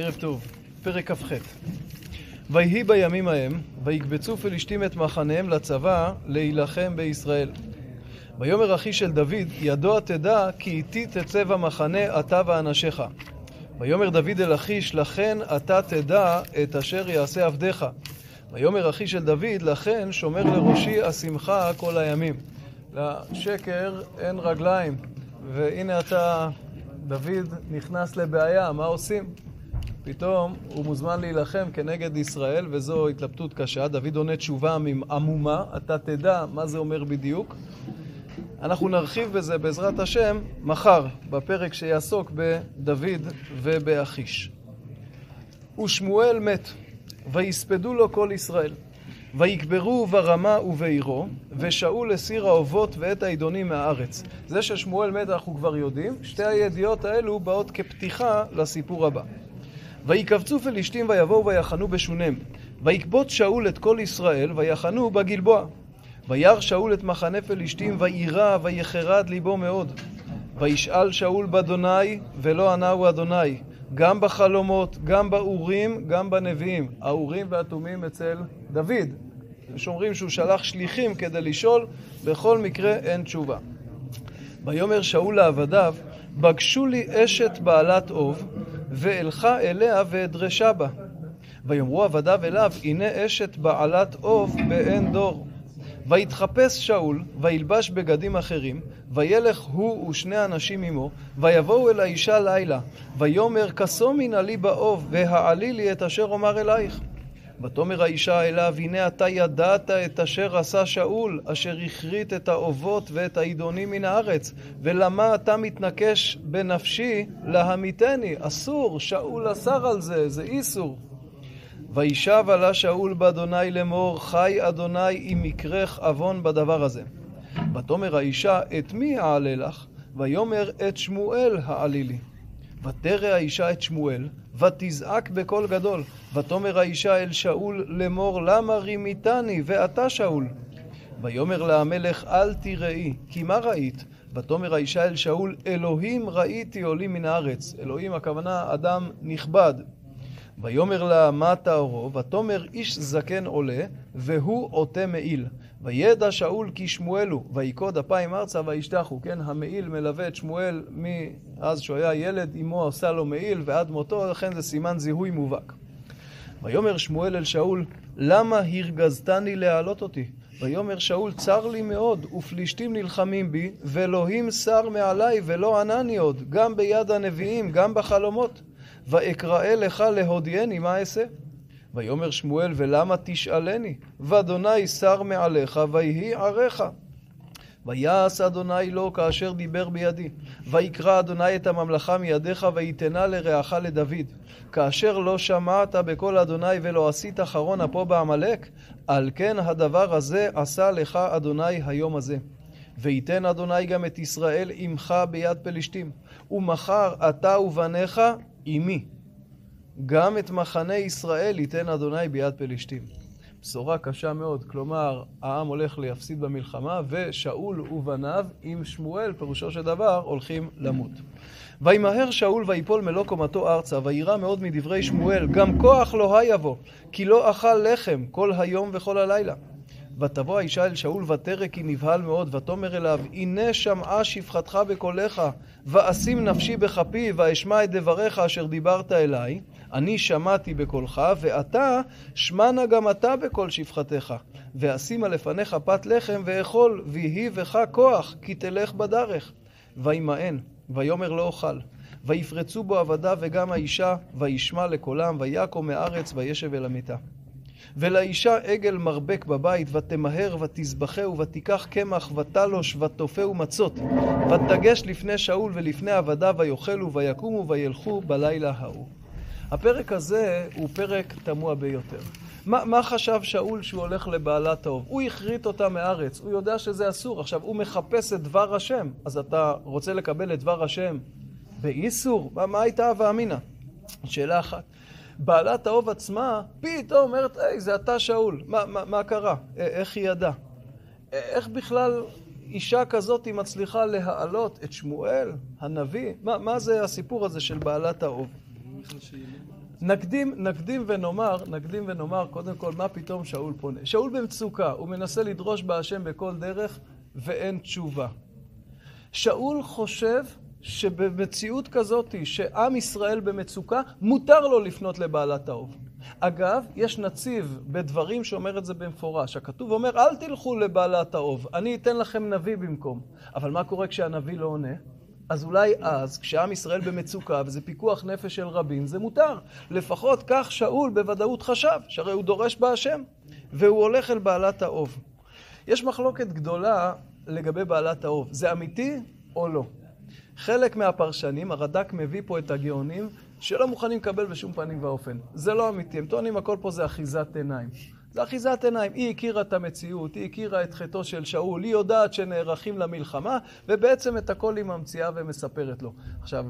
ערב טוב, פרק כ"ח. ויהי בימים ההם, ויקבצו פלישתים את מחניהם לצבא להילחם בישראל. ויאמר אחי של דוד, ידוע תדע כי איתי תצא במחנה אתה ואנשיך. ויאמר דוד אל אחיש, לכן אתה תדע את אשר יעשה עבדיך. ויאמר אחי של דוד, לכן שומר לראשי השמחה כל הימים. לשקר אין רגליים, והנה אתה, דוד נכנס לבעיה, מה עושים? פתאום הוא מוזמן להילחם כנגד ישראל, וזו התלבטות קשה. דוד עונה תשובה עמומה, אתה תדע מה זה אומר בדיוק. אנחנו נרחיב בזה בעזרת השם מחר, בפרק שיעסוק בדוד ובאחיש. ושמואל מת, ויספדו לו כל ישראל. ויקברו ברמה ובעירו, ושאול הסיר האובות ואת העידונים מהארץ. זה ששמואל מת אנחנו כבר יודעים, שתי הידיעות האלו באות כפתיחה לסיפור הבא. ויקבצו פלישתים ויבואו ויחנו בשונם. ויקבוץ שאול את כל ישראל ויחנו בגלבוע. וירא שאול את מחנה פלישתים ויירא ויחרד ליבו מאוד. וישאל שאול באדוני ולא ענהו אדוני. גם בחלומות, גם באורים, גם בנביאים. האורים והתומים אצל דוד. יש אומרים שהוא שלח שליחים כדי לשאול, בכל מקרה אין תשובה. ויאמר שאול לעבדיו, בקשו לי אשת בעלת אוב, ואלך אליה ואדרשה בה. ויאמרו עבדיו אליו, הנה אשת בעלת אוב באין דור. ויתחפש שאול, וילבש בגדים אחרים, וילך הוא ושני אנשים עמו, ויבואו אל האישה לילה, ויאמר כסו מנעלי באוב, והעלי לי את אשר אומר אלייך. ותאמר האישה אליו, הנה אתה ידעת את אשר עשה שאול, אשר הכרית את האובות ואת העידונים מן הארץ, ולמה אתה מתנקש בנפשי להמיתני? אסור, שאול אסר על זה, זה איסור. וישב עלה שאול באדוני לאמור, חי אדוני אם יקרך עוון בדבר הזה. ותאמר האישה, את מי אעלה לך? ויאמר, את שמואל העלי לי. ותרא האישה את שמואל, ותזעק בקול גדול. ותאמר האישה אל שאול לאמור, למה רימיתני, ואתה שאול? ויאמר לה המלך, אל תראי, כי מה ראית? ותאמר האישה אל שאול, אלוהים ראיתי עולים מן הארץ. אלוהים הכוונה אדם נכבד. ויאמר לה, מה טהרו? ותאמר איש זקן עולה, והוא עוטה מעיל. וידע שאול כי שמואל הוא, ויקוד אפיים ארצה וישתחו. כן, המעיל מלווה את שמואל מאז שהוא היה ילד, אמו עושה לו מעיל ועד מותו, לכן זה סימן זיהוי מובהק. ויאמר שמואל אל שאול, למה הרגזתני להעלות אותי? ויאמר שאול, צר לי מאוד, ופלישתים נלחמים בי, ואלוהים שר מעלי ולא ענני עוד, גם ביד הנביאים, גם בחלומות. ואקראה לך להודיעני, מה אעשה? ויאמר שמואל, ולמה תשאלני? ואדוני שר מעליך, ויהי עריך. ויעש אדוני לו כאשר דיבר בידי. ויקרא אדוני את הממלכה מידיך, ויתנה לרעך לדוד. כאשר לא שמעת בקול אדוני ולא עשית חרון אפו בעמלק, על כן הדבר הזה עשה לך אדוני היום הזה. ויתן אדוני גם את ישראל עמך ביד פלישתים. ומחר אתה ובניך עמי. גם את מחנה ישראל ייתן אדוני ביד פלישתים. בשורה קשה מאוד, כלומר, העם הולך להפסיד במלחמה, ושאול ובניו עם שמואל, פירושו של דבר, הולכים למות. וימהר שאול ויפול מלוא קומתו ארצה, וירא מאוד מדברי שמואל, גם כוח לא היבוא, כי לא אכל לחם כל היום וכל הלילה. ותבוא האישה אל שאול ותרא כי נבהל מאוד, ותאמר אליו, הנה שמעה שפחתך בקולך, ואשים נפשי בכפי, ואשמע את דבריך אשר דיברת אליי. אני שמעתי בקולך, ואתה שמענה גם אתה בקול שפחתך. ואשימה לפניך פת לחם ואכול, ויהי בך כוח, כי תלך בדרך. וימאן, ויאמר לא אוכל. ויפרצו בו עבדיו וגם האישה, וישמע לקולם, ויקום מארץ, וישב אל המיטה. ולאישה עגל מרבק בבית, ותמהר ותזבחהו, ותיקח קמח, ותלוש, ותופהו מצות, ותגש לפני שאול ולפני עבדיו, ויאכלו, ויקומו, וילכו בלילה ההוא. הפרק הזה הוא פרק תמוה ביותר. מה, מה חשב שאול שהוא הולך לבעלת האוב? הוא הכרית אותה מארץ, הוא יודע שזה אסור. עכשיו, הוא מחפש את דבר השם, אז אתה רוצה לקבל את דבר השם באיסור? מה, מה הייתה הווה אמינא? שאלה אחת. בעלת האוב עצמה פתאום אומרת, היי, זה אתה שאול, מה, מה, מה קרה? איך היא ידעה? איך בכלל אישה כזאת היא מצליחה להעלות את שמואל, הנביא? מה, מה זה הסיפור הזה של בעלת האוב? נקדים, נקדים ונאמר, נקדים ונאמר קודם כל מה פתאום שאול פונה. שאול במצוקה, הוא מנסה לדרוש בהשם בכל דרך ואין תשובה. שאול חושב שבמציאות כזאת, שעם ישראל במצוקה, מותר לו לפנות לבעלת האוב. אגב, יש נציב בדברים שאומר את זה במפורש. הכתוב אומר, אל תלכו לבעלת האוב, אני אתן לכם נביא במקום. אבל מה קורה כשהנביא לא עונה? אז אולי אז, כשעם ישראל במצוקה, וזה פיקוח נפש של רבים, זה מותר. לפחות כך שאול בוודאות חשב, שהרי הוא דורש בהשם, והוא הולך אל בעלת האוב. יש מחלוקת גדולה לגבי בעלת האוב. זה אמיתי או לא? חלק מהפרשנים, הרד"ק מביא פה את הגאונים, שלא מוכנים לקבל בשום פנים ואופן. זה לא אמיתי, הם טוענים הכל פה זה אחיזת עיניים. זה אחיזת עיניים. היא הכירה את המציאות, היא הכירה את חטאו של שאול, היא יודעת שנערכים למלחמה, ובעצם את הכל היא ממציאה ומספרת לו. עכשיו,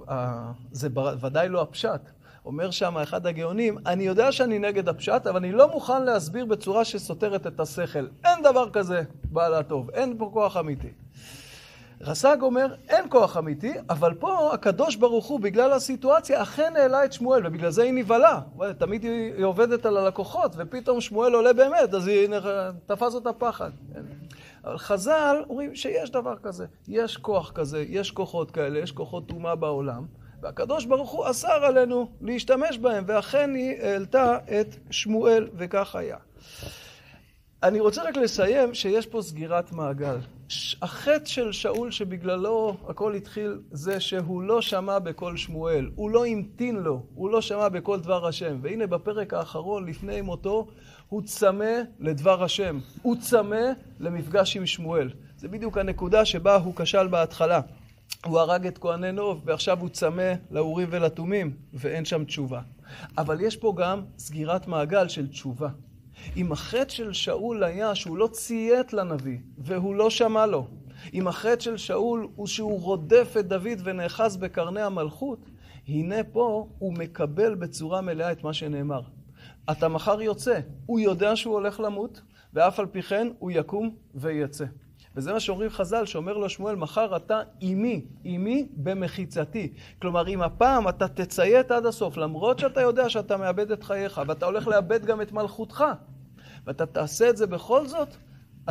זה ודאי לא הפשט. אומר שם אחד הגאונים, אני יודע שאני נגד הפשט, אבל אני לא מוכן להסביר בצורה שסותרת את השכל. אין דבר כזה בעלה טוב, אין פה כוח אמיתי. רס"ג אומר, אין כוח אמיתי, אבל פה הקדוש ברוך הוא, בגלל הסיטואציה, אכן העלה את שמואל, ובגלל זה היא נבהלה. תמיד היא עובדת על הלקוחות, ופתאום שמואל עולה באמת, אז היא תפס אותה פחד. אבל חז"ל אומרים שיש דבר כזה, יש כוח כזה, יש כוחות כאלה, יש כוחות טומאה בעולם, והקדוש ברוך הוא אסר עלינו להשתמש בהם, ואכן היא העלתה את שמואל, וכך היה. אני רוצה רק לסיים שיש פה סגירת מעגל. החטא של שאול שבגללו הכל התחיל זה שהוא לא שמע בקול שמואל, הוא לא המתין לו, הוא לא שמע בקול דבר השם. והנה בפרק האחרון לפני מותו הוא צמא לדבר השם, הוא צמא למפגש עם שמואל. זה בדיוק הנקודה שבה הוא כשל בהתחלה. הוא הרג את כהני נוב ועכשיו הוא צמא לאורים ולתומים ואין שם תשובה. אבל יש פה גם סגירת מעגל של תשובה. אם החטא של שאול היה שהוא לא ציית לנביא והוא לא שמע לו, אם החטא של שאול הוא שהוא רודף את דוד ונאחז בקרני המלכות, הנה פה הוא מקבל בצורה מלאה את מה שנאמר. אתה מחר יוצא, הוא יודע שהוא הולך למות, ואף על פי כן הוא יקום ויצא. וזה מה שאומרים חז"ל, שאומר לו שמואל, מחר אתה עימי, עימי במחיצתי. כלומר, אם הפעם אתה תציית עד הסוף, למרות שאתה יודע שאתה מאבד את חייך, ואתה הולך לאבד גם את מלכותך, ואתה תעשה את זה בכל זאת,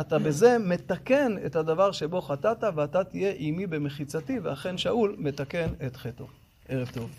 אתה בזה מתקן את הדבר שבו חטאת, ואתה תהיה עימי במחיצתי, ואכן שאול מתקן את חטאו. ערב טוב.